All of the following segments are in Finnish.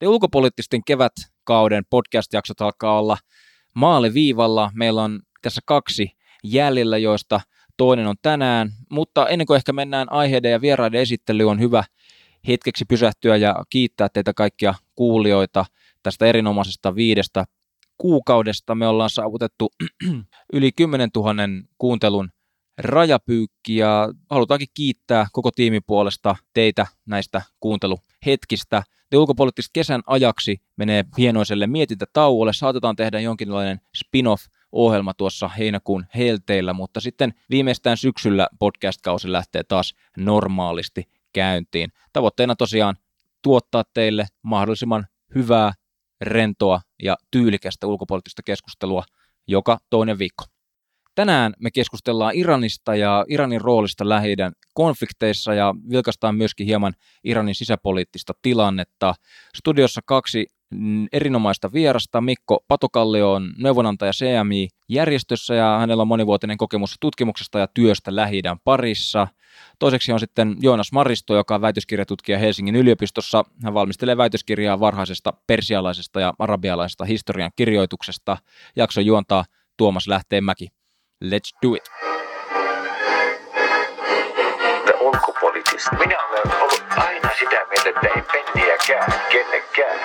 Te ulkopoliittisten kevätkauden podcast-jaksot alkaa olla maaliviivalla. Meillä on tässä kaksi jäljellä, joista toinen on tänään, mutta ennen kuin ehkä mennään aiheiden ja vieraiden esittelyyn, on hyvä hetkeksi pysähtyä ja kiittää teitä kaikkia kuulijoita tästä erinomaisesta viidestä kuukaudesta. Me ollaan saavutettu yli 10 000 kuuntelun rajapyykki ja halutaankin kiittää koko tiimin puolesta teitä näistä kuunteluhetkistä. Te ulkopoliittiset kesän ajaksi menee hienoiselle mietintätauolle. Saatetaan tehdä jonkinlainen spin-off ohjelma tuossa heinäkuun helteillä, mutta sitten viimeistään syksyllä podcast-kausi lähtee taas normaalisti käyntiin. Tavoitteena tosiaan tuottaa teille mahdollisimman hyvää, rentoa ja tyylikästä ulkopoliittista keskustelua joka toinen viikko. Tänään me keskustellaan Iranista ja Iranin roolista lähi konflikteissa ja vilkaistaan myöskin hieman Iranin sisäpoliittista tilannetta. Studiossa kaksi erinomaista vierasta. Mikko Patokallio on neuvonantaja CMI-järjestössä ja hänellä on monivuotinen kokemus tutkimuksesta ja työstä lähi parissa. Toiseksi on sitten Joonas Maristo, joka on väitöskirjatutkija Helsingin yliopistossa. Hän valmistelee väitöskirjaa varhaisesta persialaisesta ja arabialaisesta historian kirjoituksesta. Jakso juontaa Tuomas Lähteenmäki. Let's do it! The ulkopoliittista. Minä olen ollut aina sitä mieltä, että ei penniäkään kenellekään.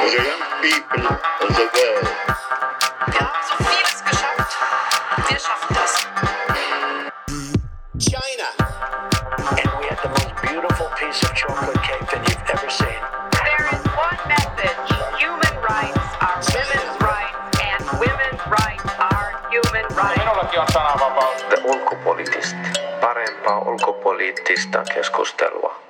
The young people of the world. Ulkopoliittista. Parempaa ulkopoliittista keskustelua.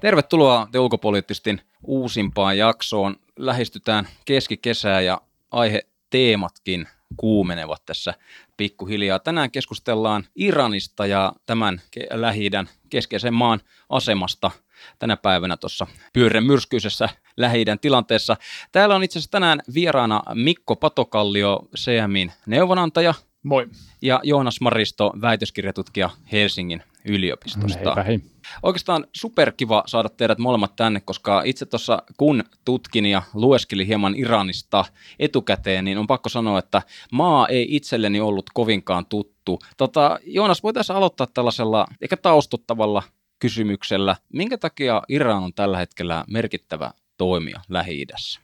Tervetuloa Te ulkopoliittistin uusimpaan jaksoon. Lähestytään keskikesää ja aiheteematkin kuumenevat tässä pikkuhiljaa. Tänään keskustellaan Iranista ja tämän lähi keskeisen maan asemasta tänä päivänä tuossa pyörren myrskyisessä lähi tilanteessa. Täällä on itse asiassa tänään vieraana Mikko Patokallio, CMin neuvonantaja. Moi. Ja Joonas Maristo, väitöskirjatutkija Helsingin yliopistosta. Heipä hei. Oikeastaan superkiva saada teidät molemmat tänne, koska itse tuossa kun tutkin ja lueskelin hieman Iranista etukäteen, niin on pakko sanoa, että maa ei itselleni ollut kovinkaan tuttu. Tota, Joonas, voitaisiin aloittaa tällaisella ehkä taustuttavalla kysymyksellä. Minkä takia Iran on tällä hetkellä merkittävä toimija Lähi-idässä?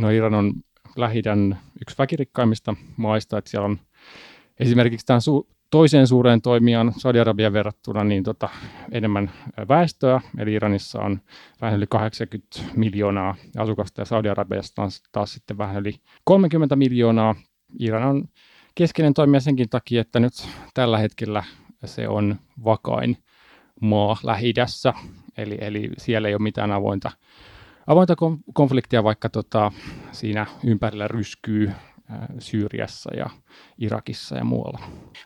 No Iran on lähi yksi väkirikkaimmista maista, että siellä on esimerkiksi tämän su- toiseen suureen toimijaan Saudi-Arabian verrattuna niin tota, enemmän väestöä, eli Iranissa on vähän yli 80 miljoonaa asukasta ja Saudi-Arabiassa on taas sitten vähän yli 30 miljoonaa. Iran on keskeinen toimija senkin takia, että nyt tällä hetkellä se on vakain maa lähi eli, eli siellä ei ole mitään avointa, avointa konfliktia, vaikka tota, siinä ympärillä ryskyy Syyriassa ja Irakissa ja muualla.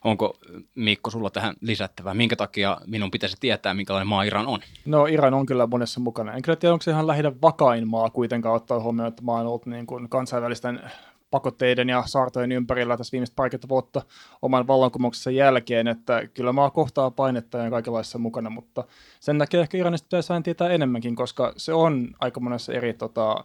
Onko Mikko sulla tähän lisättävää? Minkä takia minun pitäisi tietää, minkälainen maa Iran on? No Iran on kyllä monessa mukana. En kyllä tiedä, onko se ihan lähinnä vakain maa kuitenkaan ottaa huomioon, että maa on ollut niin kuin kansainvälisten pakotteiden ja saartojen ympärillä tässä viimeistä parikymmentä vuotta oman vallankumouksen jälkeen, että kyllä maa kohtaa painetta ja kaikenlaisessa mukana, mutta sen takia ehkä Iranista pitäisi tietää enemmänkin, koska se on aika monessa eri tota,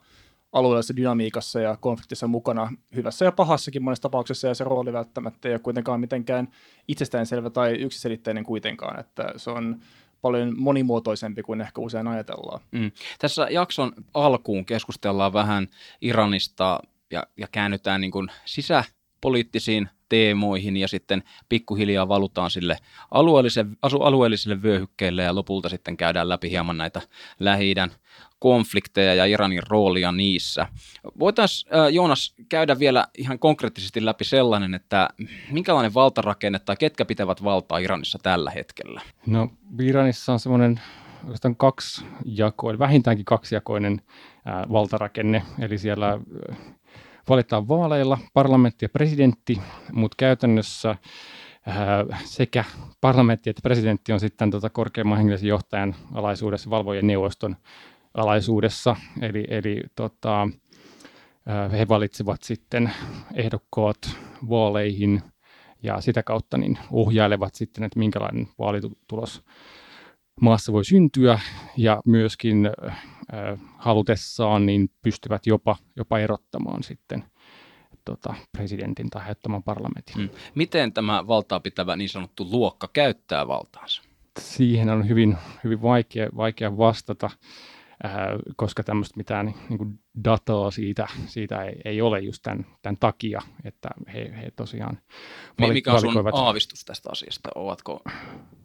alueellisessa dynamiikassa ja konfliktissa mukana hyvässä ja pahassakin monessa tapauksessa, ja se rooli välttämättä ei ole kuitenkaan mitenkään itsestäänselvä tai yksiselitteinen kuitenkaan, että se on paljon monimuotoisempi kuin ehkä usein ajatellaan. Mm. Tässä jakson alkuun keskustellaan vähän Iranista ja, ja käännytään niin kuin sisäpoliittisiin teemoihin ja sitten pikkuhiljaa valutaan sille alueelliselle, alueelliselle vyöhykkeelle ja lopulta sitten käydään läpi hieman näitä lähi konflikteja ja Iranin roolia niissä. Voitaisiin, Joonas, käydä vielä ihan konkreettisesti läpi sellainen, että minkälainen valtarakenne tai ketkä pitävät valtaa Iranissa tällä hetkellä? No Iranissa on semmoinen oikeastaan kaksijakoinen, vähintäänkin kaksijakoinen valtarakenne, eli siellä valitaan vaaleilla parlamentti ja presidentti, mutta käytännössä sekä parlamentti että presidentti on sitten tota korkeimman hengellisen johtajan alaisuudessa, valvojen neuvoston alaisuudessa, eli, eli tota, he valitsevat sitten ehdokkaat vaaleihin ja sitä kautta niin ohjailevat sitten, että minkälainen vaalitulos maassa voi syntyä ja myöskin ö, halutessaan niin pystyvät jopa, jopa erottamaan sitten tota, presidentin tai hajauttamaan parlamentin. Mm. Miten tämä valtaa pitävä niin sanottu luokka käyttää valtaansa? Siihen on hyvin, hyvin vaikea, vaikea vastata, äh, koska tämmöistä mitään niin kuin dataa siitä, siitä ei, ei ole just tämän, tämän takia, että he, he tosiaan Mi- Mikä on sun aavistus tästä asiasta? Ovatko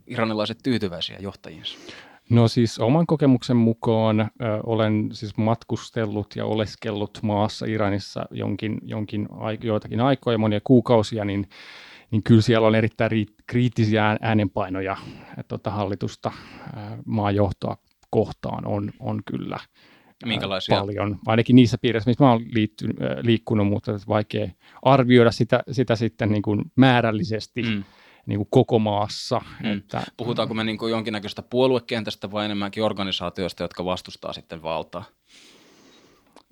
iranilaiset tyytyväisiä johtajiinsa? No siis oman kokemuksen mukaan ö, olen siis matkustellut ja oleskellut maassa Iranissa jonkin, jonkin ai- joitakin aikoja, monia kuukausia, niin, niin kyllä siellä on erittäin ri- kriittisiä ään- äänenpainoja että tota hallitusta ö, maajohtoa kohtaan on, on kyllä Minkälaisia? paljon. Ainakin niissä piirissä, missä mä olen liitty, liikkunut, mutta vaikea arvioida sitä, sitä sitten niin kuin määrällisesti Mm. niin kuin koko maassa. Mm. Että, Puhutaanko me niin kuin jonkinnäköistä puoluekentästä vai enemmänkin organisaatioista, jotka vastustaa sitten valtaa?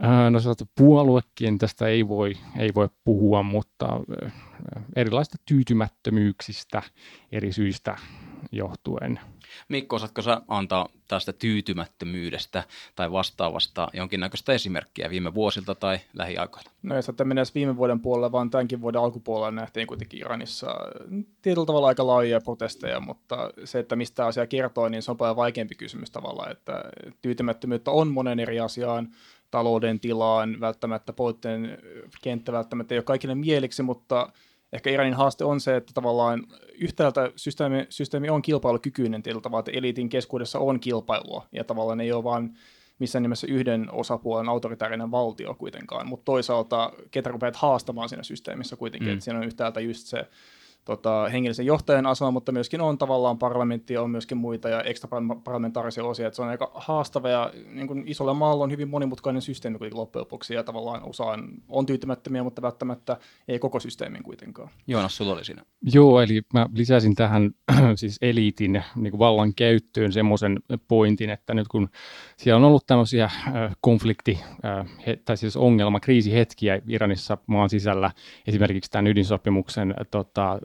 Ää, No sieltä puoluekentästä ei voi, ei voi puhua, mutta erilaisista tyytymättömyyksistä eri syistä johtuen. Mikko, osaatko sä antaa tästä tyytymättömyydestä tai vastaavasta jonkinnäköistä esimerkkiä viime vuosilta tai lähiaikoina? No jos että mennään viime vuoden puolella, vaan tämänkin vuoden alkupuolella nähtiin kuitenkin Iranissa tietyllä tavalla aika laajoja protesteja, mutta se, että mistä asia kertoo, niin se on paljon vaikeampi kysymys tavallaan, että tyytymättömyyttä on monen eri asiaan, talouden tilaan, välttämättä poliittinen kenttä välttämättä ei ole kaikille mieliksi, mutta ehkä Iranin haaste on se, että tavallaan yhtäältä systeemi, systeemi on kilpailukykyinen tietyllä tavalla, että eliitin keskuudessa on kilpailua, ja tavallaan ei ole vaan missään nimessä yhden osapuolen autoritaarinen valtio kuitenkaan, mutta toisaalta ketä rupeat haastamaan siinä systeemissä kuitenkin, Mm. mm. että siinä on yhtäältä just se tota, hengellisen johtajan asema, mutta myöskin on tavallaan parlamentti ja on myöskin muita ja ekstra parlamentaarisia osia, että se on aika haastava ja niin kuin isolla maalla on hyvin monimutkainen systeemi kuitenkin loppujen lopuksi ja tavallaan osaan on tyytymättömiä, mutta välttämättä ei koko systeemin kuitenkaan. Joonas, sulla oli siinä. Joo, eli mä lisäsin tähän siis eliitin niin kuin vallan käyttöön semmoisen pointin, että nyt kun siellä on ollut tämmöisiä äh, konflikti- äh, tai siis ongelma, kriisihetkiä Iranissa maan sisällä, esimerkiksi tämän ydinsopimuksen äh, tota,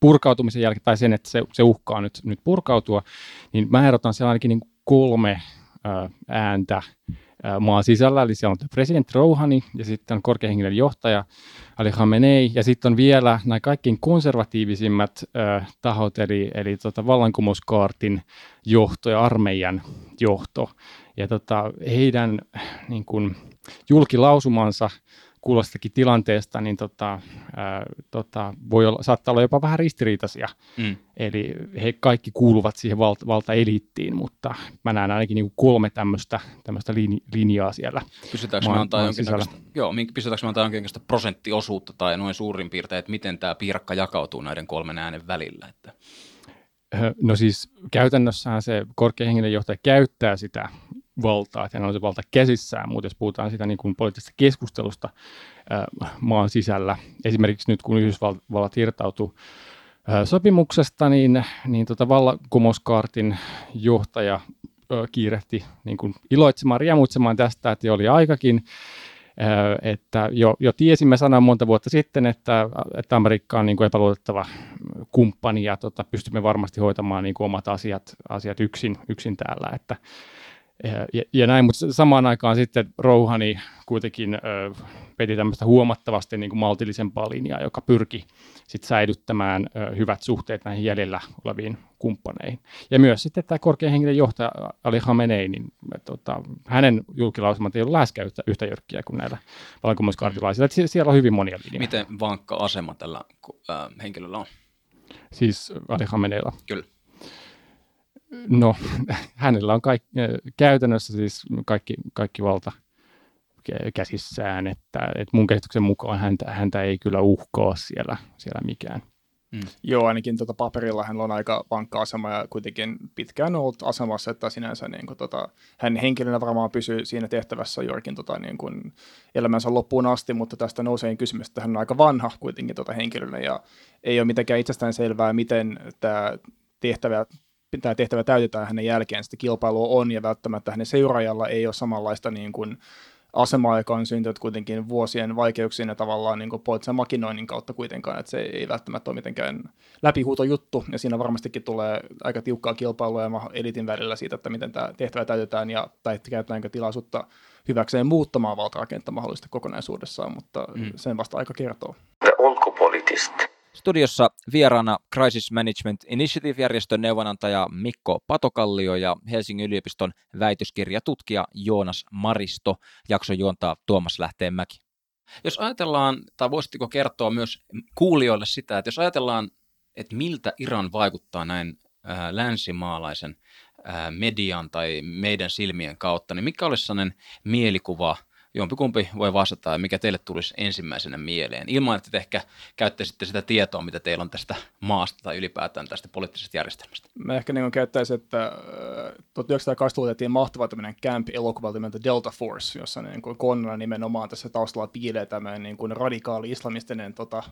purkautumisen jälkeen, tai sen, että se, se uhkaa nyt, nyt purkautua, niin mä erotan siellä ainakin niin kolme ääntä maan sisällä, eli siellä on presidentti Rouhani ja sitten on korkeahenkilön johtaja Ali Khamenei, ja sitten on vielä nämä kaikkein konservatiivisimmat äh, tahot, eli, eli tota vallankumouskaartin johto ja armeijan johto. Ja tota, heidän niin kun, julkilausumansa kuulostakin tilanteesta, niin tota, ää, tota, voi olla, saattaa olla jopa vähän ristiriitaisia. Mm. Eli he kaikki kuuluvat siihen valta, valtaeliittiin, mutta mä näen ainakin niin kuin kolme tämmöistä, tämmöistä linjaa siellä. Pystytäänkö me antaa joo, pystytäänkö me antaa prosenttiosuutta tai noin suurin piirtein, että miten tämä piirakka jakautuu näiden kolmen äänen välillä? Että, Ö, No siis käytännössähän se korkeahenkinen johtaja käyttää sitä valtaa, että hän on se valta käsissään, mutta jos puhutaan sitä niin kuin poliittisesta keskustelusta ö, maan sisällä, esimerkiksi nyt kun Yhdysvallat irtautui ö, sopimuksesta, niin, niin tota vallankumouskaartin johtaja ö, kiirehti niin kuin iloitsemaan, riemuitsemaan tästä, että oli aikakin, ö, että jo, jo tiesimme sanan monta vuotta sitten, että, että Amerikka on niin kuin epäluotettava kumppani ja tota, pystymme varmasti hoitamaan niin kuin omat asiat, asiat yksin, yksin täällä. Että, ja, ja näin, mutta samaan aikaan sitten Rouhani kuitenkin ö, veti tämmöistä huomattavasti niin kuin maltillisempaa linjaa, joka pyrki sit säilyttämään ö, hyvät suhteet näihin jäljellä oleviin kumppaneihin. Ja myös sitten tämä korkean henkilön johtaja Ali Khamenei, niin tota, hänen julkilausumat ei ole läheskään yhtä, yhtä jyrkkiä kuin näillä vallankumouskaartilaisilla. Että sie- siellä on hyvin monia linjoja. miten vankka asema tällä äh, henkilöllä on? Siis Ali Khameneilla. Kyllä. No, hänellä on kaikki, käytännössä siis kaikki, kaikki valta kä- käsissään, että, että mun käsityksen mukaan häntä, häntä ei kyllä uhkaa siellä, siellä mikään. Joo, ainakin tota paperilla hän on aika vankka asema ja kuitenkin pitkään ollut asemassa, että sinänsä niin kuin, tota, hän henkilönä varmaan pysyy siinä tehtävässä juurikin tota, niin kuin, elämänsä loppuun asti, mutta tästä nousee kysymys, että hän on aika vanha kuitenkin tota, henkilönä ja ei ole mitenkään itsestään selvää, miten tämä tehtävä tämä tehtävä täytetään hänen jälkeen, sitä kilpailua on ja välttämättä hänen seuraajalla ei ole samanlaista niin kuin, asema, joka on syntynyt kuitenkin vuosien vaikeuksien ja tavallaan niin poliittisen makinoinnin kautta kuitenkaan, että se ei välttämättä ole mitenkään läpihuuto juttu, ja siinä varmastikin tulee aika tiukkaa kilpailua elitin välillä siitä, että miten tämä tehtävä täytetään, ja tai käytetäänkö tilaisuutta hyväkseen muuttamaan valtarakenta mahdollisesti kokonaisuudessaan, mutta mm. sen vasta aika kertoo. The. Studiossa vieraana Crisis Management Initiative-järjestön neuvonantaja Mikko Patokallio ja Helsingin yliopiston väitöskirjatutkija Joonas Maristo. Jakso juontaa Tuomas Lähteenmäki. Jos ajatellaan, tai voisitteko kertoa myös kuulijoille sitä, että jos ajatellaan, että miltä Iran vaikuttaa näin länsimaalaisen median tai meidän silmien kautta, niin mikä olisi sellainen mielikuva – jompikumpi voi vastata mikä teille tulisi ensimmäisenä mieleen, ilman että te ehkä käyttäisitte sitä tietoa, mitä teillä on tästä maasta tai ylipäätään tästä poliittisesta järjestelmästä. Mä ehkä niin käyttäisin, että 1920 tehtiin mahtava tämmöinen camp-elokuva nimeltä Delta Force, jossa niin kuin konnana nimenomaan tässä taustalla piilee tämmöinen niin kuin radikaali islamistinen tota,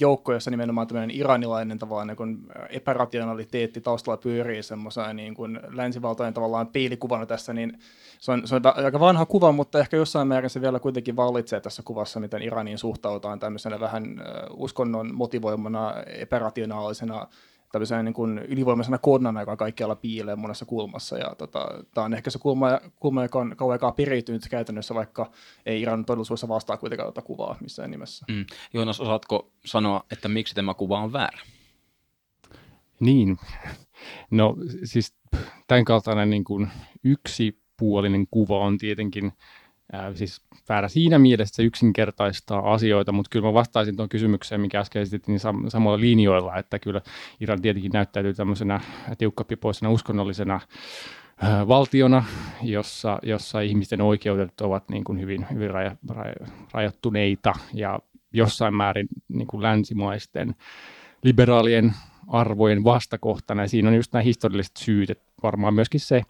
joukko, jossa nimenomaan tämmöinen iranilainen tavallaan niin kuin epärationaliteetti taustalla pyörii semmoisena niin kuin länsivaltojen tavallaan peilikuvana tässä, niin se on, se on aika vanha kuva, mutta ehkä jossain määrin se vielä kuitenkin vallitsee tässä kuvassa, miten Iraniin suhtautaan tämmöisenä vähän uskonnon motivoimana, epärationaalisena, tämmöisenä niin kuin ylivoimaisena konnana, joka kaikkialla piilee monessa kulmassa. Ja tota, tämä on ehkä se kulma, kulma joka on kauan aikaa periytynyt käytännössä, vaikka ei Iran todellisuudessa vastaa kuitenkaan tuota kuvaa missään nimessä. Mm. Joonas, osaatko sanoa, että miksi tämä kuva on väärä? Niin, no siis tämän kaltainen niin kuin yksi puolinen kuva on tietenkin ää, siis väärä siinä mielessä se yksinkertaistaa asioita, mutta kyllä mä vastaisin tuon kysymykseen, mikä äsken esitettiin sam- samalla linjoilla, että kyllä Iran tietenkin näyttäytyy tämmöisenä tiukkapipoisena uskonnollisena valtiona, jossa, jossa ihmisten oikeudet ovat niin kuin hyvin, hyvin raja, raja, rajattuneita ja jossain määrin niin kuin länsimaisten liberaalien arvojen vastakohtana. Ja siinä on just nämä historialliset syyt, että varmaan myöskin se,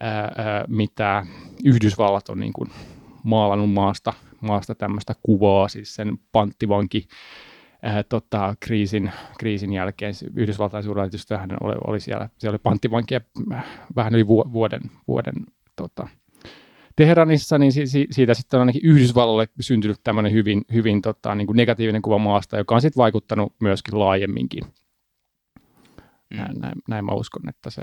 ää, mitä Yhdysvallat on niin kuin maalannut maasta, maasta tämmöistä kuvaa, siis sen panttivanki ää, tota, kriisin, kriisin jälkeen. Yhdysvaltain suurlähetystö oli, oli siellä, siellä oli panttivankia vähän yli vuoden, vuoden tota, Teheranissa, niin si- si- siitä sitten on ainakin Yhdysvalloille syntynyt tämmöinen hyvin, hyvin tota, niin kuin negatiivinen kuva maasta, joka on sitten vaikuttanut myöskin laajemminkin. Mm. Näin, näin, näin mä uskon, että se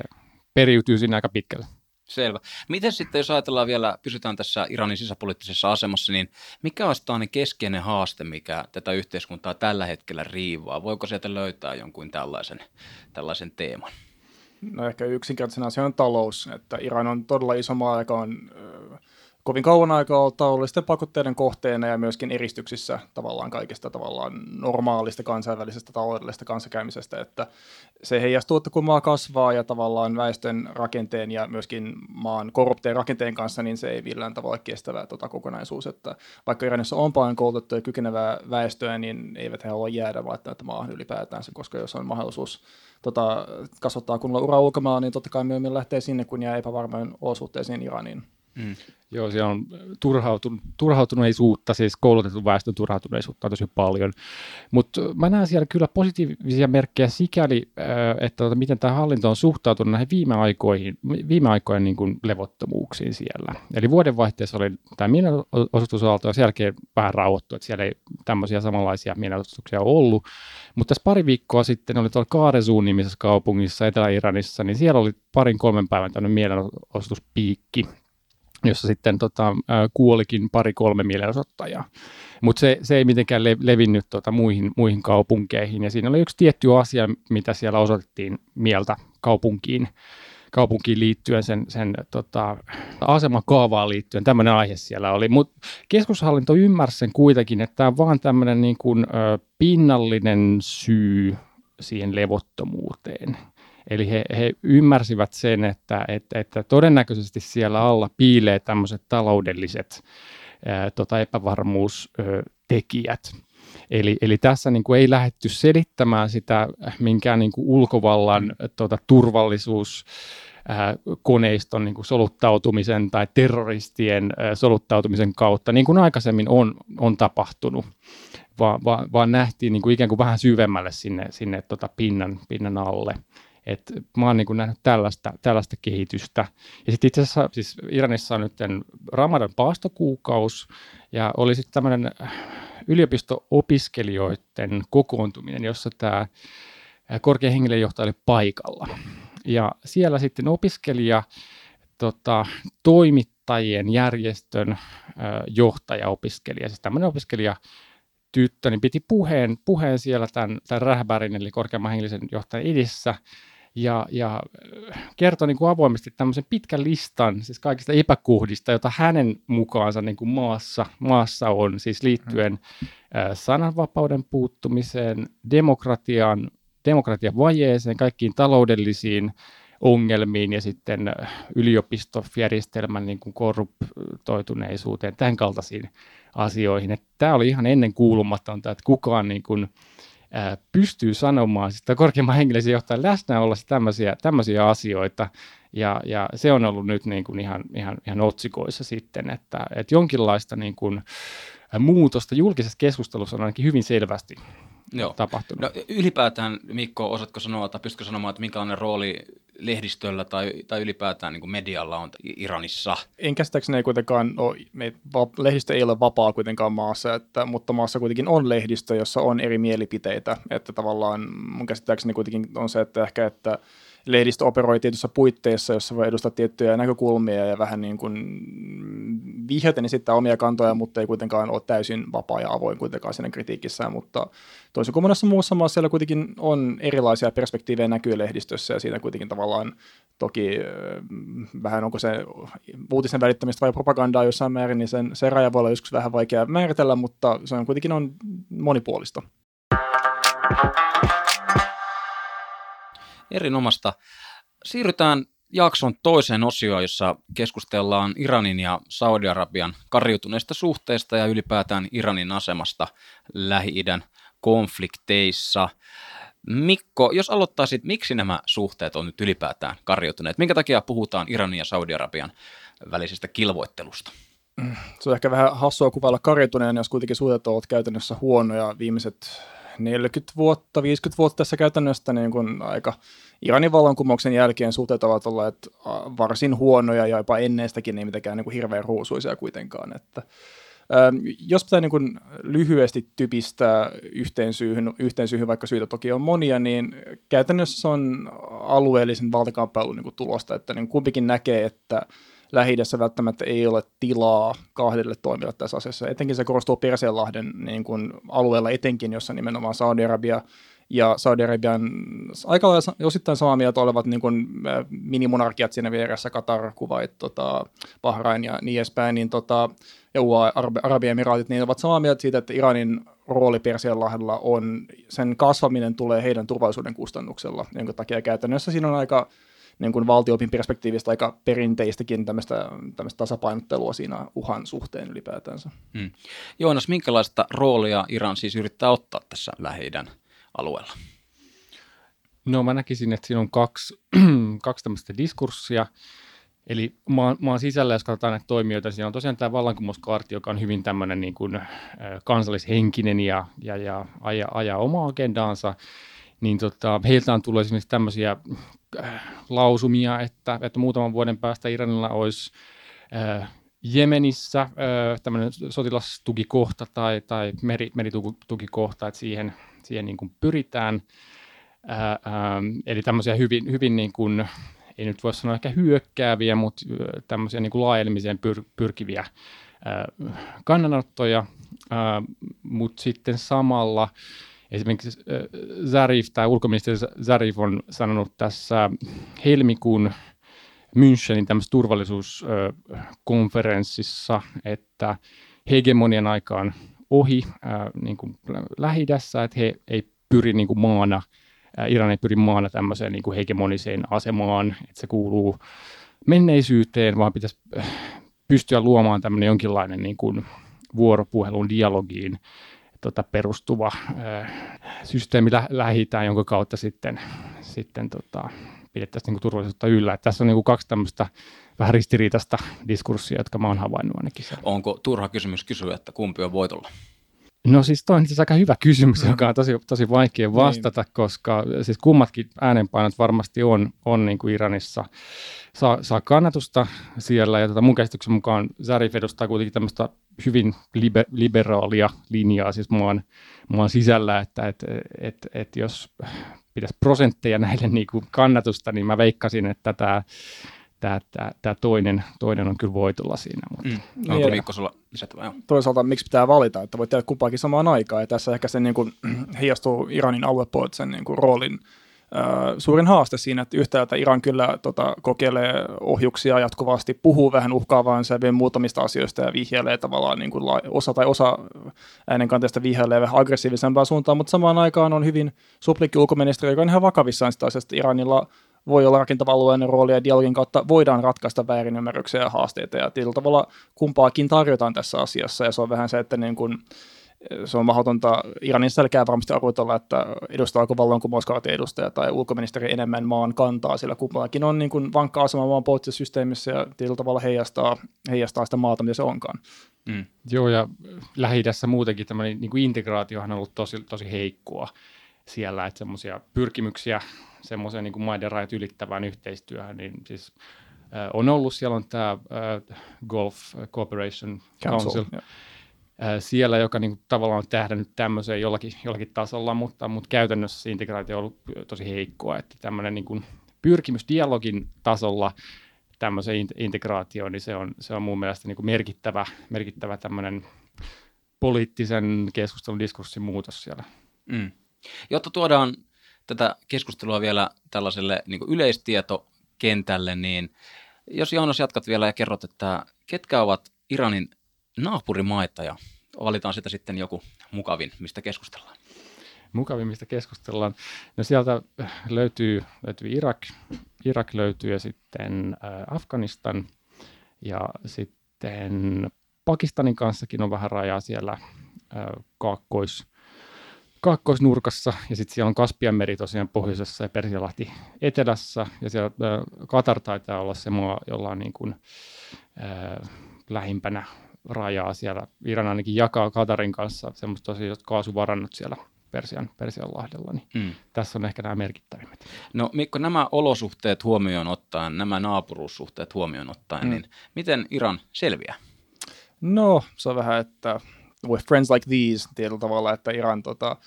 periytyy siinä aika pitkälle. Selvä. Miten sitten, jos ajatellaan vielä, pysytään tässä Iranin sisäpoliittisessa asemassa, niin mikä on sitten keskeinen haaste, mikä tätä yhteiskuntaa tällä hetkellä riivaa? Voiko sieltä löytää jonkun tällaisen, tällaisen teeman? No ehkä yksinkertaisena se on talous, että Iran on todella iso maa, joka on kovin kauan aikaa ollut taloudellisten pakotteiden kohteena ja myöskin eristyksissä tavallaan kaikesta tavallaan normaalista kansainvälisestä taloudellisesta kanssakäymisestä, että se heijastuu, että kun maa kasvaa ja tavallaan väestön rakenteen ja myöskin maan korrupteen rakenteen kanssa, niin se ei millään tavalla kestävä tota kokonaisuus, että vaikka Iranissa on paljon koulutettua ja kykenevää väestöä, niin eivät he halua jäädä välttämättä maahan ylipäätään, koska jos on mahdollisuus tota, kasvattaa kunnolla ura ulkomailla, niin totta kai myöhemmin lähtee sinne, kun jää epävarmoin olosuhteisiin Iraniin. Mm. Joo, siellä on turhautun, turhautuneisuutta, siis koulutetun väestön turhautuneisuutta on tosi paljon. Mutta mä näen siellä kyllä positiivisia merkkejä sikäli, että tota, miten tämä hallinto on suhtautunut näihin viime aikoihin, viime aikojen niin kuin levottomuuksiin siellä. Eli vuodenvaihteessa oli tämä mielenosoitusaalto ja sen jälkeen vähän rauhoittu, että siellä ei tämmöisiä samanlaisia mielenosoituksia ollut. Mutta tässä pari viikkoa sitten oli tuolla Kaaresuun nimisessä kaupungissa Etelä-Iranissa, niin siellä oli parin kolmen päivän tämmöinen mielenosoituspiikki, jossa sitten tota, kuolikin pari-kolme mielenosoittajaa. Mutta se, se ei mitenkään le, levinnyt tota, muihin, muihin kaupunkeihin. Ja siinä oli yksi tietty asia, mitä siellä osoitettiin mieltä kaupunkiin, kaupunkiin liittyen, sen, sen tota, asemakaavaan liittyen. Tämmöinen aihe siellä oli. Mutta keskushallinto ymmärsi sen kuitenkin, että tämä on vaan tämmöinen niin pinnallinen syy siihen levottomuuteen. Eli he, he ymmärsivät sen, että, että, että todennäköisesti siellä alla piilee tämmöiset taloudelliset ää, tota epävarmuustekijät. Eli, eli tässä niin kuin ei lähdetty selittämään sitä minkään niin kuin ulkovallan tota, turvallisuus koneiston niin kuin soluttautumisen tai terroristien soluttautumisen kautta, niin kuin aikaisemmin on, on tapahtunut, vaan, vaan, vaan nähtiin niin kuin ikään kuin vähän syvemmälle sinne, sinne tota pinnan, pinnan alle. Et mä oon niin kuin nähnyt tällaista, tällaista kehitystä. Ja sitten itse asiassa siis Iranissa on nyt Ramadan paastokuukaus ja oli sitten tämmöinen yliopisto-opiskelijoiden kokoontuminen, jossa tämä korkean henkilöjohtaja oli paikalla. Ja siellä sitten opiskelija tota, toimittajien järjestön ö, johtaja opiskelija, siis tämmöinen opiskelija tyttö, niin piti puheen, puheen siellä tämän, tämän Rähbärin, eli korkeamman hengellisen johtajan edessä, ja, ja kertoi niin kuin avoimesti tämmöisen pitkän listan siis kaikista epäkohdista, joita hänen mukaansa niin kuin maassa, maassa on, siis liittyen mm. sananvapauden puuttumiseen, demokratian, demokratian vajeeseen, kaikkiin taloudellisiin ongelmiin ja sitten yliopistojärjestelmän niin kuin korruptoituneisuuteen, tämän kaltaisiin asioihin. Että tämä oli ihan ennen kuulumatonta, että kukaan niin kuin, ää, pystyy sanomaan sitä korkeimman henkilöisen johtajan läsnäolla tämmöisiä, tämmöisiä asioita, ja, ja se on ollut nyt niin kuin ihan, ihan, ihan otsikoissa sitten, että, että jonkinlaista niin kuin, muutosta julkisessa keskustelussa on ainakin hyvin selvästi Joo. tapahtunut. No, ylipäätään, Mikko, osaatko sanoa, tai pystytkö sanomaan, että minkälainen rooli lehdistöllä tai, tai ylipäätään niin medialla on Iranissa? En käsittääkseni ei kuitenkaan ole, me, lehdistö ei ole vapaa kuitenkaan maassa, että, mutta maassa kuitenkin on lehdistö, jossa on eri mielipiteitä, että tavallaan mun käsittääkseni kuitenkin on se, että ehkä, että lehdistö operoi tietyissä puitteissa, jossa voi edustaa tiettyjä näkökulmia ja vähän niin kuin vihjaten esittää omia kantoja, mutta ei kuitenkaan ole täysin vapaa ja avoin kuitenkaan siinä kritiikissään, mutta toisin kuin monessa muussa maassa siellä kuitenkin on erilaisia perspektiivejä näkyy lehdistössä ja siinä kuitenkin tavallaan toki vähän onko se uutisen välittämistä vai propagandaa jossain määrin, niin sen, se raja voi olla joskus vähän vaikea määritellä, mutta se on kuitenkin on monipuolista. Erinomasta. Siirrytään jakson toiseen osioon, jossa keskustellaan Iranin ja Saudi-Arabian karjutuneista suhteista ja ylipäätään Iranin asemasta Lähi-idän konflikteissa. Mikko, jos aloittaisit, miksi nämä suhteet on nyt ylipäätään karjutuneet? Minkä takia puhutaan Iranin ja Saudi-Arabian välisestä kilvoittelusta? Se on ehkä vähän hassua kuvailla karjutuneen, jos kuitenkin suhteet ovat käytännössä huonoja viimeiset 40 vuotta, 50 vuotta tässä käytännössä niin kuin aika Iranin vallankumouksen jälkeen suhteet ovat olleet varsin huonoja ja jopa enneestäkin ei mitenkään niin kuin hirveän ruusuisia kuitenkaan. Että, jos pitää niin kuin lyhyesti typistää yhteen syyhyn, yhteen syyhyn, vaikka syitä toki on monia, niin käytännössä on alueellisen valtakamppailun niin tulosta, että niin kumpikin näkee, että lähi välttämättä ei ole tilaa kahdelle toimijalle tässä asiassa. Etenkin se korostuu Persianlahden niin kuin alueella etenkin, jossa nimenomaan Saudi-Arabia ja Saudi-Arabian aika lailla osittain samaa mieltä olevat niin kuin, minimonarkiat siinä vieressä, Katar, Kuwait, tota, Bahrain ja niin edespäin, niin, tota, ja Arabiemiraatit, niin ovat samaa mieltä siitä, että Iranin rooli Persianlahdella on, sen kasvaminen tulee heidän turvallisuuden kustannuksella, jonka takia käytännössä siinä on aika niin kuin valtiopin perspektiivistä aika perinteistäkin tämmöistä, tämmöistä tasapainottelua siinä uhan suhteen ylipäätänsä. Hmm. Joonas, minkälaista roolia Iran siis yrittää ottaa tässä lähi alueella? No mä näkisin, että siinä on kaksi, kaksi tämmöistä diskurssia. Eli maan, maan sisällä, jos katsotaan näitä toimijoita, siinä on tosiaan tämä vallankumouskaarti, joka on hyvin tämmöinen niin kuin, kansallishenkinen ja, ja, ja ajaa, ajaa omaa agendaansa. Niin tota, heiltä on tullut esimerkiksi tämmöisiä äh, lausumia, että, että muutaman vuoden päästä Iranilla olisi äh, Jemenissä äh, tämmöinen sotilastukikohta tai, tai meri, meritukikohta, että siihen, siihen niin kuin pyritään. Äh, äh, eli tämmöisiä hyvin, hyvin niin kuin, ei nyt voi sanoa ehkä hyökkääviä, mutta tämmöisiä niin kuin laajenemiseen pyr, pyrkiviä äh, kannanottoja, äh, mutta sitten samalla Esimerkiksi Zarif tai ulkoministeri Zarif on sanonut tässä helmikuun Münchenin tämmöisessä turvallisuuskonferenssissa, että hegemonian aikaan ohi niin kuin lähidässä, että he ei pyri niin kuin maana, Iran ei pyri maana tämmöiseen niin kuin hegemoniseen asemaan, että se kuuluu menneisyyteen, vaan pitäisi pystyä luomaan tämmöinen jonkinlainen niin kuin vuoropuhelun dialogiin tota, perustuva ää, systeemi lä- lähitään, jonka kautta sitten, sitten tota, pidettäisiin niin turvallisuutta yllä. Et tässä on niin kuin kaksi tämmöistä vähän ristiriitaista diskurssia, jotka mä oon havainnut ainakin. Onko turha kysymys kysyä, että kumpi on voitolla? No siis toi on itse asiassa aika hyvä kysymys, joka on tosi, tosi vaikea vastata, niin. koska siis kummatkin äänenpainot varmasti on, on niin kuin Iranissa. Saa, saa kannatusta siellä ja tota mun käsityksen mukaan Zarif edustaa kuitenkin tämmöistä hyvin liber, liberaalia linjaa siis maan, maan sisällä, että et, et, et jos pitäisi prosentteja näille niin kuin kannatusta, niin mä veikkasin, että tämä tämä, tämä, tämä toinen, toinen on kyllä voitolla siinä. Mutta. Mm. Onko Mikko sulla lisättävää? Toisaalta miksi pitää valita, että voit tehdä kumpaakin samaan aikaan, ja tässä ehkä se niin kuin, heijastuu Iranin aluepoliittisen niin kuin, roolin suurin haaste siinä, että yhtäältä Iran kyllä tota, kokeilee ohjuksia jatkuvasti, puhuu vähän uhkaavaan sävyyn muutamista asioista ja vihjailee tavallaan niin kuin osa tai osa äänenkanteesta vihjailee vähän aggressiivisempaan suuntaan, mutta samaan aikaan on hyvin suplikki ulkoministeri, joka on ihan vakavissaan sitä asiasta. Iranilla voi olla rakentava alueellinen rooli ja dialogin kautta voidaan ratkaista väärinymmärryksiä ja haasteita ja tietyllä tavalla kumpaakin tarjotaan tässä asiassa ja se on vähän se, että niin kuin, se on mahdotonta Iranin selkeää varmasti arvoitella, että edustaako vallankumouskautin edustaja tai ulkoministeri enemmän maan kantaa, sillä kumpallakin on niin kuin vankka asema maan poliittisessa systeemissä ja tietyllä tavalla heijastaa, heijastaa sitä maata, mitä se onkaan. Mm. Joo, ja lähi muutenkin tämmöinen niin kuin integraatiohan on ollut tosi, tosi heikkoa siellä, että semmoisia pyrkimyksiä semmoiseen niin kuin maiden rajat ylittävään yhteistyöhön, niin siis äh, on ollut, siellä on tämä äh, Gulf Cooperation Council, Council äh, siellä, joka niin kuin, tavallaan on tähdännyt tämmöiseen jollakin, jollakin tasolla, mutta, mutta käytännössä se integraatio on ollut tosi heikkoa, että tämmöinen niin kuin, pyrkimys dialogin tasolla tämmöiseen integraatioon, niin se on, se on mun mielestä niin kuin merkittävä, merkittävä tämmöinen poliittisen keskustelun diskurssin muutos siellä. Mm. Jotta tuodaan tätä keskustelua vielä tällaiselle niin yleistietokentälle, niin jos Joonas jatkat vielä ja kerrot, että ketkä ovat Iranin naapurimaita ja valitaan sitä sitten joku mukavin, mistä keskustellaan. Mukavin, mistä keskustellaan. No sieltä löytyy, löytyy Irak, Irak löytyy ja sitten äh, Afganistan ja sitten Pakistanin kanssakin on vähän rajaa siellä äh, kaakkois, kaakkoisnurkassa, ja sitten siellä on Kaspian meri tosiaan pohjoisessa ja Persialahti etelässä, ja siellä äh, Katar taitaa olla se maa, jolla on niin kuin, äh, lähimpänä rajaa siellä. Iran ainakin jakaa Katarin kanssa semmoista tosiaan kaasuvarannot siellä Persian, Persianlahdella, niin mm. tässä on ehkä nämä merkittävimmät. No Mikko, nämä olosuhteet huomioon ottaen, nämä naapuruussuhteet huomioon ottaen, mm. niin miten Iran selviää? No, se on vähän, että with friends like these tietyllä tavalla, että Iran tota,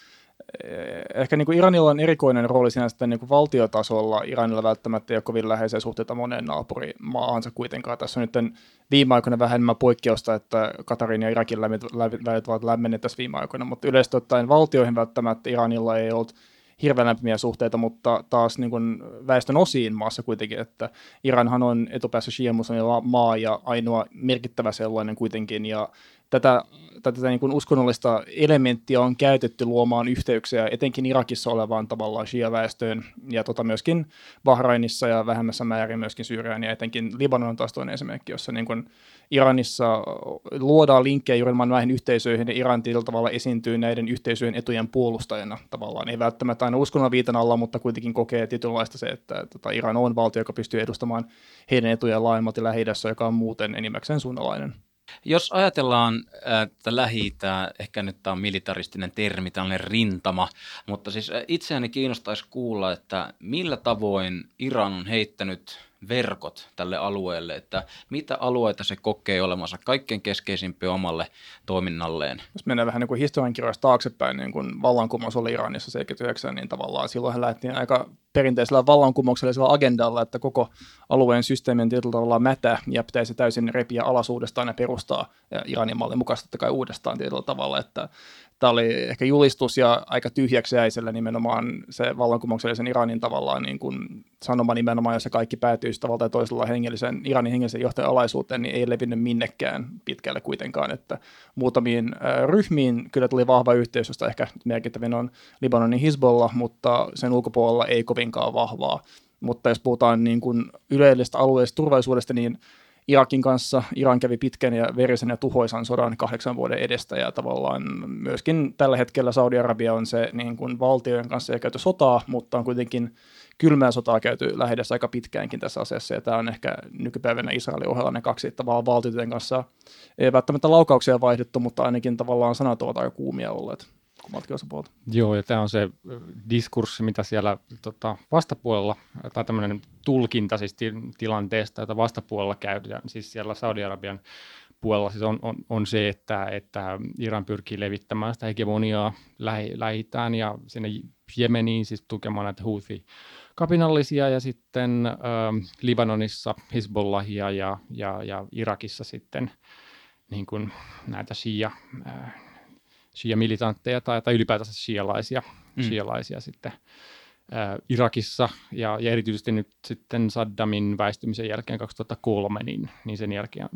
ehkä niin kuin Iranilla on erikoinen rooli siinä sitten niin kuin valtiotasolla. Iranilla välttämättä ei ole kovin läheisiä suhteita moneen naapurimaahansa kuitenkaan. Tässä on nyt viime aikoina vähän enemmän poikkeusta, että Katarin ja Irakin välit ovat lämmenneet tässä viime aikoina, mutta yleisesti ottaen valtioihin välttämättä Iranilla ei ollut hirveän lämpimiä suhteita, mutta taas niin kuin väestön osiin maassa kuitenkin, että Iranhan on etupäässä shia maa ja ainoa merkittävä sellainen kuitenkin, ja tätä, tätä niin kuin uskonnollista elementtiä on käytetty luomaan yhteyksiä etenkin Irakissa olevaan tavallaan shia-väestöön ja tota myöskin Bahrainissa ja vähemmässä määrin myöskin Syyriaan ja etenkin Libanon on taas toinen esimerkki, jossa niin kuin Iranissa luodaan linkkejä juuri näihin yhteisöihin ja Iran tietyllä tavalla esiintyy näiden yhteisöjen etujen puolustajana tavallaan. Ei välttämättä aina uskonnon viitan alla, mutta kuitenkin kokee tietynlaista se, että tota, Iran on valtio, joka pystyy edustamaan heidän etujaan laajemmalti lähi joka on muuten enimmäkseen suunnalainen. Jos ajatellaan että lähi ehkä nyt tämä on militaristinen termi, tällainen rintama, mutta siis itseäni kiinnostaisi kuulla, että millä tavoin Iran on heittänyt verkot tälle alueelle, että mitä alueita se kokee olemansa kaikkein keskeisimpiä omalle toiminnalleen. Jos mennään vähän niin kuin historiankirjoista taaksepäin, niin kun vallankumous oli Iranissa 79, niin tavallaan silloin he lähti aika perinteisellä vallankumouksellisella agendalla, että koko alueen systeemi on tietyllä tavalla mätä ja pitäisi täysin repiä alasuudestaan ja perustaa Iranin mallin mukaisesti kai uudestaan tietyllä tavalla, että tämä oli ehkä julistus ja aika tyhjäksi jäisellä nimenomaan se vallankumouksellisen Iranin tavallaan niin kuin sanoma nimenomaan, jossa kaikki päätyy tavalla tai toisella hengellisen, Iranin hengellisen johtajan alaisuuteen, niin ei levinnyt minnekään pitkälle kuitenkaan, että muutamiin ryhmiin kyllä tuli vahva yhteys, josta ehkä merkittävin on Libanonin Hezbollah, mutta sen ulkopuolella ei kovinkaan vahvaa. Mutta jos puhutaan niin kuin yleisestä alueellisesta turvallisuudesta, niin Irakin kanssa. Iran kävi pitkän ja verisen ja tuhoisan sodan kahdeksan vuoden edestä ja tavallaan myöskin tällä hetkellä Saudi-Arabia on se niin kuin valtioiden kanssa ei käyty sotaa, mutta on kuitenkin kylmää sotaa käyty lähdessä aika pitkäänkin tässä asiassa, ja tämä on ehkä nykypäivänä Israelin ohella ne kaksi tavallaan valtioiden kanssa ei välttämättä laukauksia vaihdettu, mutta ainakin tavallaan sanat ovat aika kuumia olleet kummaltakin osapuolta. Joo, ja tämä on se ö, diskurssi, mitä siellä tota, vastapuolella, tai tämmöinen tulkinta siis ti- tilanteesta, jota vastapuolella käydään, siis siellä Saudi-Arabian puolella siis on, on, on se, että, että Iran pyrkii levittämään sitä hegemoniaa lähi, lähitään ja sinne Jemeniin siis tukemaan näitä Houthi kapinallisia ja sitten ö, Libanonissa Hezbollahia ja, ja, ja Irakissa sitten niin kuin näitä shia, ö, shia-militantteja tai, tai ylipäätänsä shialaisia, Mm. shialaisia sitten ää, Irakissa ja, ja erityisesti nyt sitten Saddamin väistymisen jälkeen 2003, niin, niin sen jälkeen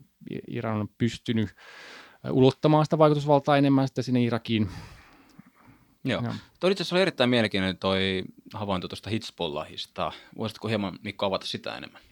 Iran on pystynyt ulottamaan sitä vaikutusvaltaa enemmän sitten sinne Irakiin. Joo. Joo. Toi itse asiassa oli erittäin mielenkiintoinen toi havainto tuosta Hitsbollahista. Voisitko hieman Mikko avata sitä enemmän?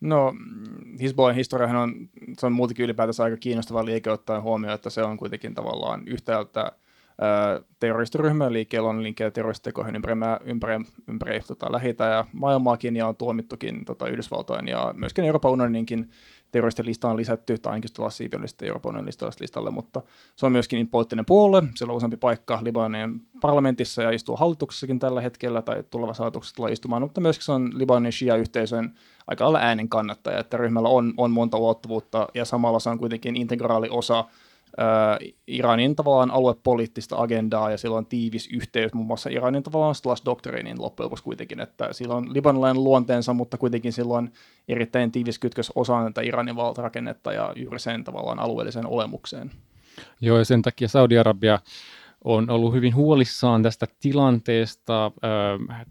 No, mm, Hezbollah'n historiahan on, se on muutenkin ylipäätänsä aika kiinnostava liike ottaen huomioon, että se on kuitenkin tavallaan yhtäältä ää, terroristiryhmä liikkeellä on liikkeellä terroristitekoihin ympäri, ympäri, ympäri tota, lähi ja maailmaakin ja on tuomittukin tota, Yhdysvaltojen ja myöskin Euroopan unioninkin terroristilistaan on lisätty, tai ainakin siipiolista Euroopan unionin listalle- mutta se on myöskin poliittinen puolue, sillä on useampi paikka Libanin parlamentissa ja istuu hallituksessakin tällä hetkellä, tai tulevassa hallituksessa tulee istumaan, mutta myöskin se on Libanin Shia-yhteisön aika lailla äänen kannattaja, että ryhmällä on, on monta ulottuvuutta, ja samalla se on kuitenkin integraali osa ää, Iranin tavallaan aluepoliittista agendaa, ja sillä on tiivis yhteys muun muassa Iranin tavallaan Slash-doktriinin loppujen lopuksi kuitenkin, että sillä on libanilainen luonteensa, mutta kuitenkin sillä on erittäin tiivis kytkös osaan tätä Iranin valtarakennetta ja juuri sen tavallaan alueelliseen olemukseen. Joo, ja sen takia Saudi-Arabia on ollut hyvin huolissaan tästä tilanteesta ö,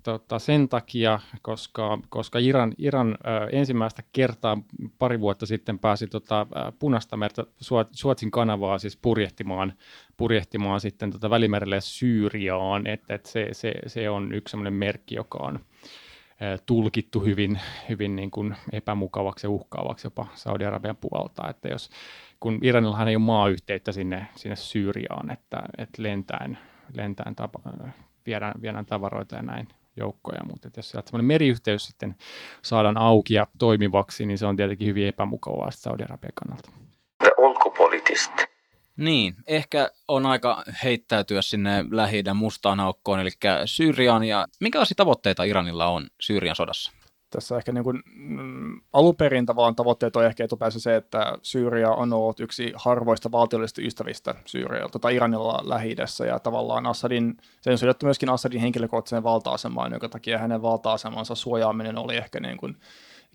tota, sen takia, koska, koska Iran, Iran ö, ensimmäistä kertaa pari vuotta sitten pääsi tota, punaista merta, Suot- Suotsin kanavaa siis purjehtimaan, purjehtimaan sitten tota Välimerelle Syyriaan, että et se, se, se on yksi sellainen merkki, joka on tulkittu hyvin, hyvin niin kuin epämukavaksi ja uhkaavaksi jopa Saudi-Arabian puolta, että jos kun Iranillahan ei ole maayhteyttä sinne, sinne Syyriaan, että, että lentäen, lentäen tapa, viedään, viedään tavaroita ja näin joukkoja, mutta että jos sieltä semmoinen meriyhteys sitten saadaan auki ja toimivaksi, niin se on tietenkin hyvin epämukavaa Saudi-Arabian kannalta. Niin, ehkä on aika heittäytyä sinne lähi mustaan aukkoon, eli Syyriaan. Ja minkälaisia tavoitteita Iranilla on Syyrian sodassa? tässä ehkä niin kuin, mm, tavallaan tavoitteet on ehkä etupäässä se, että Syyria on ollut yksi harvoista valtiollisista ystävistä Syyrialta tai Iranilla lähi ja tavallaan Assadin, se on sydetty myöskin Assadin henkilökohtaiseen valta-asemaan, jonka takia hänen valta-asemansa suojaaminen oli ehkä niin kuin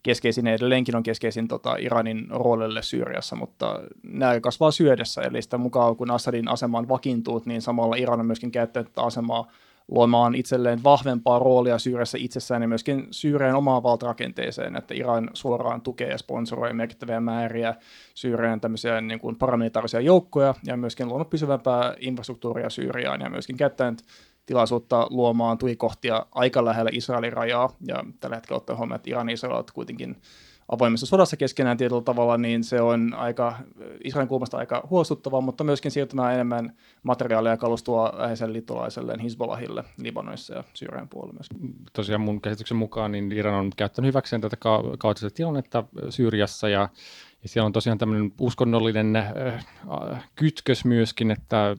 keskeisin edelleenkin on keskeisin tota, Iranin roolille Syyriassa, mutta nämä kasvaa syödessä, eli sitä mukaan kun Assadin asema on vakiintunut, niin samalla Iran on myöskin käyttänyt tätä asemaa luomaan itselleen vahvempaa roolia Syyriassa itsessään ja myöskin Syyrian omaan valtarakenteeseen, että Iran suoraan tukee ja sponsoroi merkittäviä määriä Syyrian tämmöisiä niin kuin paramilitaarisia joukkoja ja myöskin luonut pysyvämpää infrastruktuuria Syyriaan ja myöskin käyttänyt tilaisuutta luomaan tukikohtia aika lähellä Israelin rajaa ja tällä hetkellä ottaen huomioon, että Iran ja Israel ovat kuitenkin avoimessa sodassa keskenään tietyllä tavalla, niin se on aika, Israelin kulmasta aika huolestuttavaa, mutta myöskin siirtymään enemmän materiaalia ja kalustua läheiselle liittolaiselleen Hezbollahille Libanonissa ja Syyrian puolella myöskin. Tosiaan mun käsityksen mukaan niin Iran on käyttänyt hyväkseen tätä ka- kaoottista tilannetta Syyriassa ja, ja siellä on tosiaan tämmöinen uskonnollinen äh, äh, kytkös myöskin, että äh,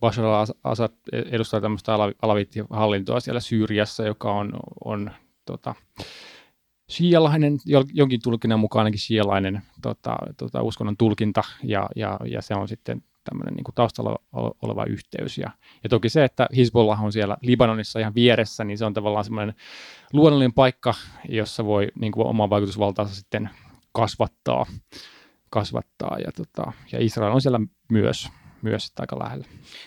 Bashar al-Assad edustaa tämmöistä alaviittihallintoa siellä Syyriassa, joka on, on tota, shialainen, jonkin tulkinnan mukaan ainakin shialainen tota, tota, uskonnon tulkinta, ja, ja, ja se on sitten tämmöinen niin taustalla oleva yhteys. Ja, ja toki se, että Hezbollah on siellä Libanonissa ihan vieressä, niin se on tavallaan semmoinen luonnollinen paikka, jossa voi niin kuin vaikutusvaltaansa sitten kasvattaa, kasvattaa ja, tota, ja Israel on siellä myös, myös aika lähellä.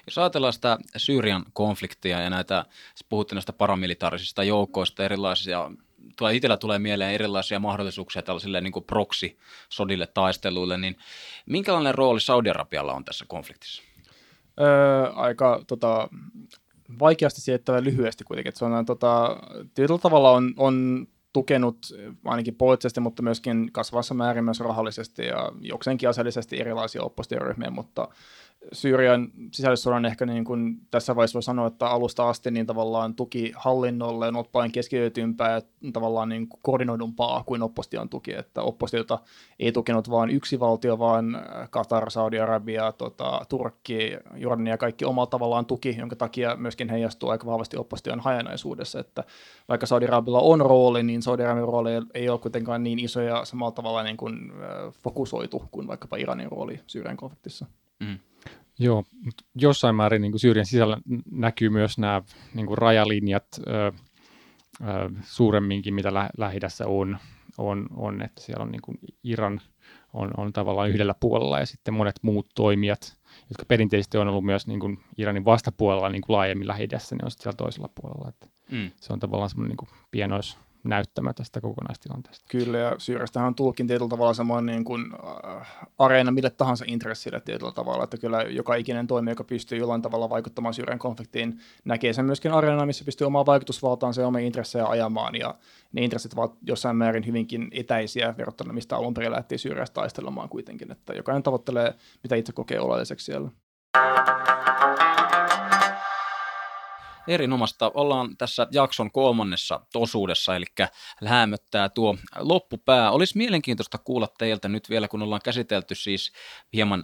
Jos ajatellaan sitä Syyrian konfliktia ja näitä, puhuttiin näistä paramilitaarisista joukoista, erilaisia tulee, itsellä tulee mieleen erilaisia mahdollisuuksia tällaisille niin kuin proxy-sodille, taisteluille, niin minkälainen rooli Saudi-Arabialla on tässä konfliktissa? Öö, aika tota, vaikeasti siettävä lyhyesti kuitenkin. Että se on tota, tietyllä tavalla on, on tukenut ainakin poliittisesti, mutta myöskin kasvassa määrin myös rahallisesti ja jokseenkin aseellisesti erilaisia oppositioryhmiä, mutta Syyrian sisällissodan ehkä niin kuin tässä vaiheessa voi sanoa, että alusta asti niin tavallaan tuki hallinnolle on ollut paljon keskitytympää ja tavallaan niin kuin koordinoidumpaa kuin opposition tuki, että oppositiota ei tukenut vain yksi valtio, vaan Katar, Saudi-Arabia, tota, Turkki, Jordania kaikki omalla tavallaan tuki, jonka takia myöskin heijastuu aika vahvasti opposition hajanaisuudessa, että vaikka Saudi-Arabilla on rooli, niin Saudi-Arabian rooli ei ole kuitenkaan niin iso ja samalla tavalla niin kuin, fokusoitu kuin vaikkapa Iranin rooli Syyrian konfliktissa. Mm. Joo, mutta jossain määrin niin kuin Syyrian sisällä näkyy myös nämä niin kuin rajalinjat ö, ö, suuremminkin, mitä lä- lähi on, on, on, että siellä on niin kuin Iran on, on tavallaan yhdellä puolella ja sitten monet muut toimijat, jotka perinteisesti on ollut myös niin kuin Iranin vastapuolella niin kuin laajemmin lähi ne on sitten siellä toisella puolella. Että mm. Se on tavallaan semmoinen niin kuin pienois, näyttämä tästä kokonaistilanteesta. Kyllä, ja Syyriastähän on tulkin tietyllä tavalla samoin niin kuin, äh, areena mille tahansa intressille tietyllä tavalla, että kyllä joka ikinen toimija, joka pystyy jollain tavalla vaikuttamaan Syyrian konfliktiin, näkee sen myöskin areena, missä pystyy omaa vaikutusvaltaansa ja omia intressejä ajamaan, ja ne intressit ovat jossain määrin hyvinkin etäisiä verrattuna, mistä alun perin lähti Syyriasta taistelemaan kuitenkin, että jokainen tavoittelee, mitä itse kokee oleelliseksi siellä. Erinomasta ollaan tässä jakson kolmannessa osuudessa, eli lämmöttää tuo loppupää. Olisi mielenkiintoista kuulla teiltä nyt vielä, kun ollaan käsitelty siis hieman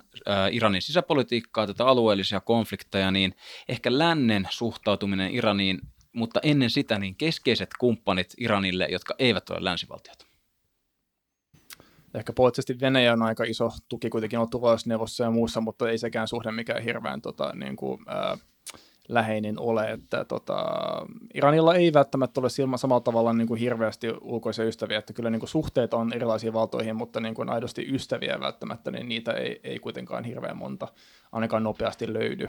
Iranin sisäpolitiikkaa, tätä alueellisia konflikteja, niin ehkä lännen suhtautuminen Iraniin, mutta ennen sitä niin keskeiset kumppanit Iranille, jotka eivät ole länsivaltiot. Ehkä poliittisesti Venäjä on aika iso tuki kuitenkin ollut turvallisuusneuvossa ja muussa, mutta ei sekään suhde mikään hirveän tota, niin kuin, äh, läheinen ole, että tota, Iranilla ei välttämättä ole silmä samalla tavalla niin kuin hirveästi ulkoisia ystäviä, että kyllä niin kuin suhteet on erilaisiin valtoihin, mutta niin kuin aidosti ystäviä välttämättä, niin niitä ei, ei kuitenkaan hirveän monta ainakaan nopeasti löydy.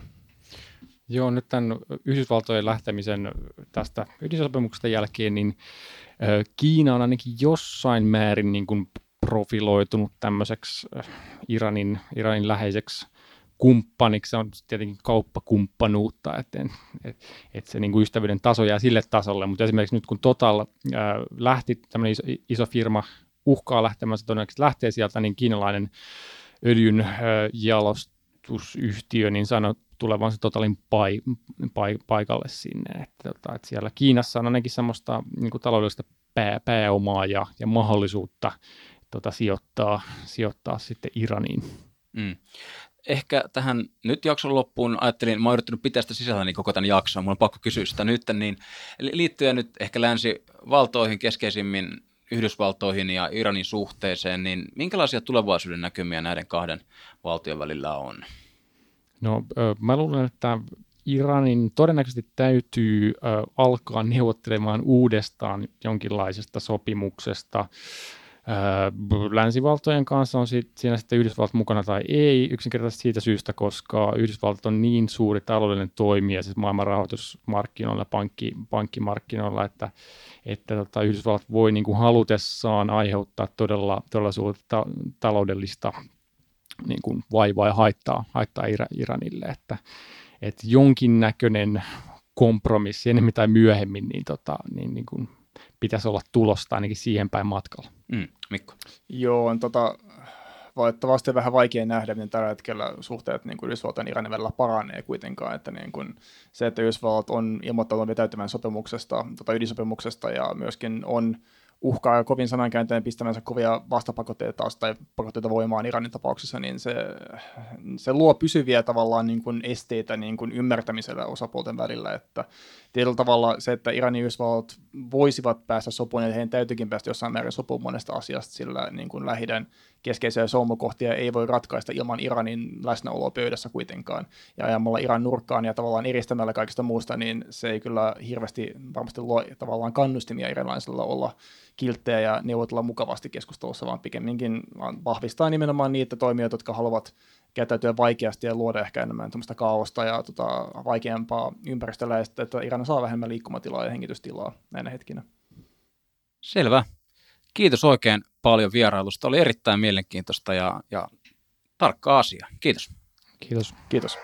Joo, nyt tämän Yhdysvaltojen lähtemisen tästä ydinsopimuksesta jälkeen, niin Kiina on ainakin jossain määrin niin kuin profiloitunut tämmöiseksi Iranin, Iranin läheiseksi kumppaniksi, se on tietenkin kauppakumppanuutta, että et, et se niin kuin ystävyyden taso jää sille tasolle, mutta esimerkiksi nyt kun Total ää, lähti, tämmöinen iso, iso firma uhkaa lähtemään, se todennäköisesti lähtee sieltä, niin kiinalainen öljyn ää, jalostusyhtiö niin sanoi tulevansa Totalin pai, pai, paikalle sinne, että, tota, että siellä Kiinassa on ainakin semmoista niin kuin taloudellista pää, pääomaa ja, ja mahdollisuutta tota, sijoittaa, sijoittaa sitten Iraniin. Mm ehkä tähän nyt jakson loppuun ajattelin, mä oon yrittänyt pitää sitä sisällä niin koko tämän jakson, mulla on pakko kysyä sitä nyt, niin liittyen nyt ehkä länsivaltoihin keskeisimmin Yhdysvaltoihin ja Iranin suhteeseen, niin minkälaisia tulevaisuuden näkymiä näiden kahden valtion välillä on? No mä luulen, että Iranin todennäköisesti täytyy alkaa neuvottelemaan uudestaan jonkinlaisesta sopimuksesta, Länsivaltojen kanssa on siinä sitten Yhdysvallat mukana tai ei, yksinkertaisesti siitä syystä, koska Yhdysvallat on niin suuri taloudellinen toimija siis maailman rahoitusmarkkinoilla, pankki, pankkimarkkinoilla, että, että tota, Yhdysvallat voi niin kuin halutessaan aiheuttaa todella, todella suurta ta- taloudellista niin kuin vaivaa ja haittaa, haittaa Iranille, että, että jonkinnäköinen kompromissi enemmän tai myöhemmin, niin, tota, niin, niin kuin pitäisi olla tulosta ainakin siihen päin matkalla. Mm, Mikko? Joo, on tota, valitettavasti vähän vaikea nähdä, miten tällä hetkellä suhteet niin Yhdysvaltain ja Iranin välillä paranee kuitenkaan. Että niin kuin se, että Yhdysvallat on ilmoittanut vetäytymään sopimuksesta, tota ydinsopimuksesta ja myöskin on uhkaa kovin sanankäänteen pistämänsä kovia vastapakotteita taas tai pakotteita voimaan Iranin tapauksessa, niin se, se luo pysyviä tavallaan niin kuin esteitä niin kuin ymmärtämisellä osapuolten välillä, että tietyllä tavalla se, että Iranin Yhdysvallat voisivat päästä sopuun, ja heidän täytyykin päästä jossain määrin sopuun monesta asiasta, sillä niin kuin lähidän keskeisiä solmukohtia ei voi ratkaista ilman Iranin läsnäoloa pöydässä kuitenkaan. Ja ajamalla Iran nurkkaan ja tavallaan eristämällä kaikista muusta, niin se ei kyllä hirveästi varmasti luo tavallaan kannustimia iranilaisilla olla kilttejä ja neuvotella mukavasti keskustelussa, vaan pikemminkin vahvistaa nimenomaan niitä toimijoita, jotka haluavat käyttäytyä vaikeasti ja luoda ehkä enemmän tämmöistä kaaosta ja tota, vaikeampaa ympäristöllä, että Iran saa vähemmän liikkumatilaa ja hengitystilaa näinä hetkinä. Selvä. Kiitos oikein paljon vierailusta. Oli erittäin mielenkiintoista ja, ja tarkka asia. Kiitos. Kiitos. Kiitos.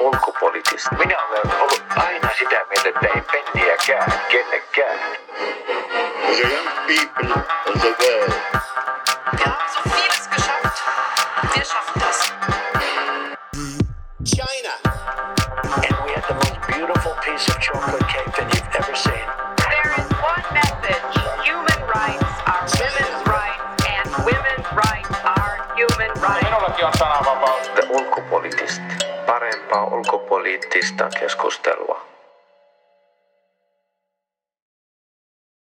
Ulkopoliittista. Minä olen ollut aina sitä mieltä, että ei penniäkään kenellekään. The young people of the world ulkopoliittista. Parempaa ulkopoliittista keskustelua.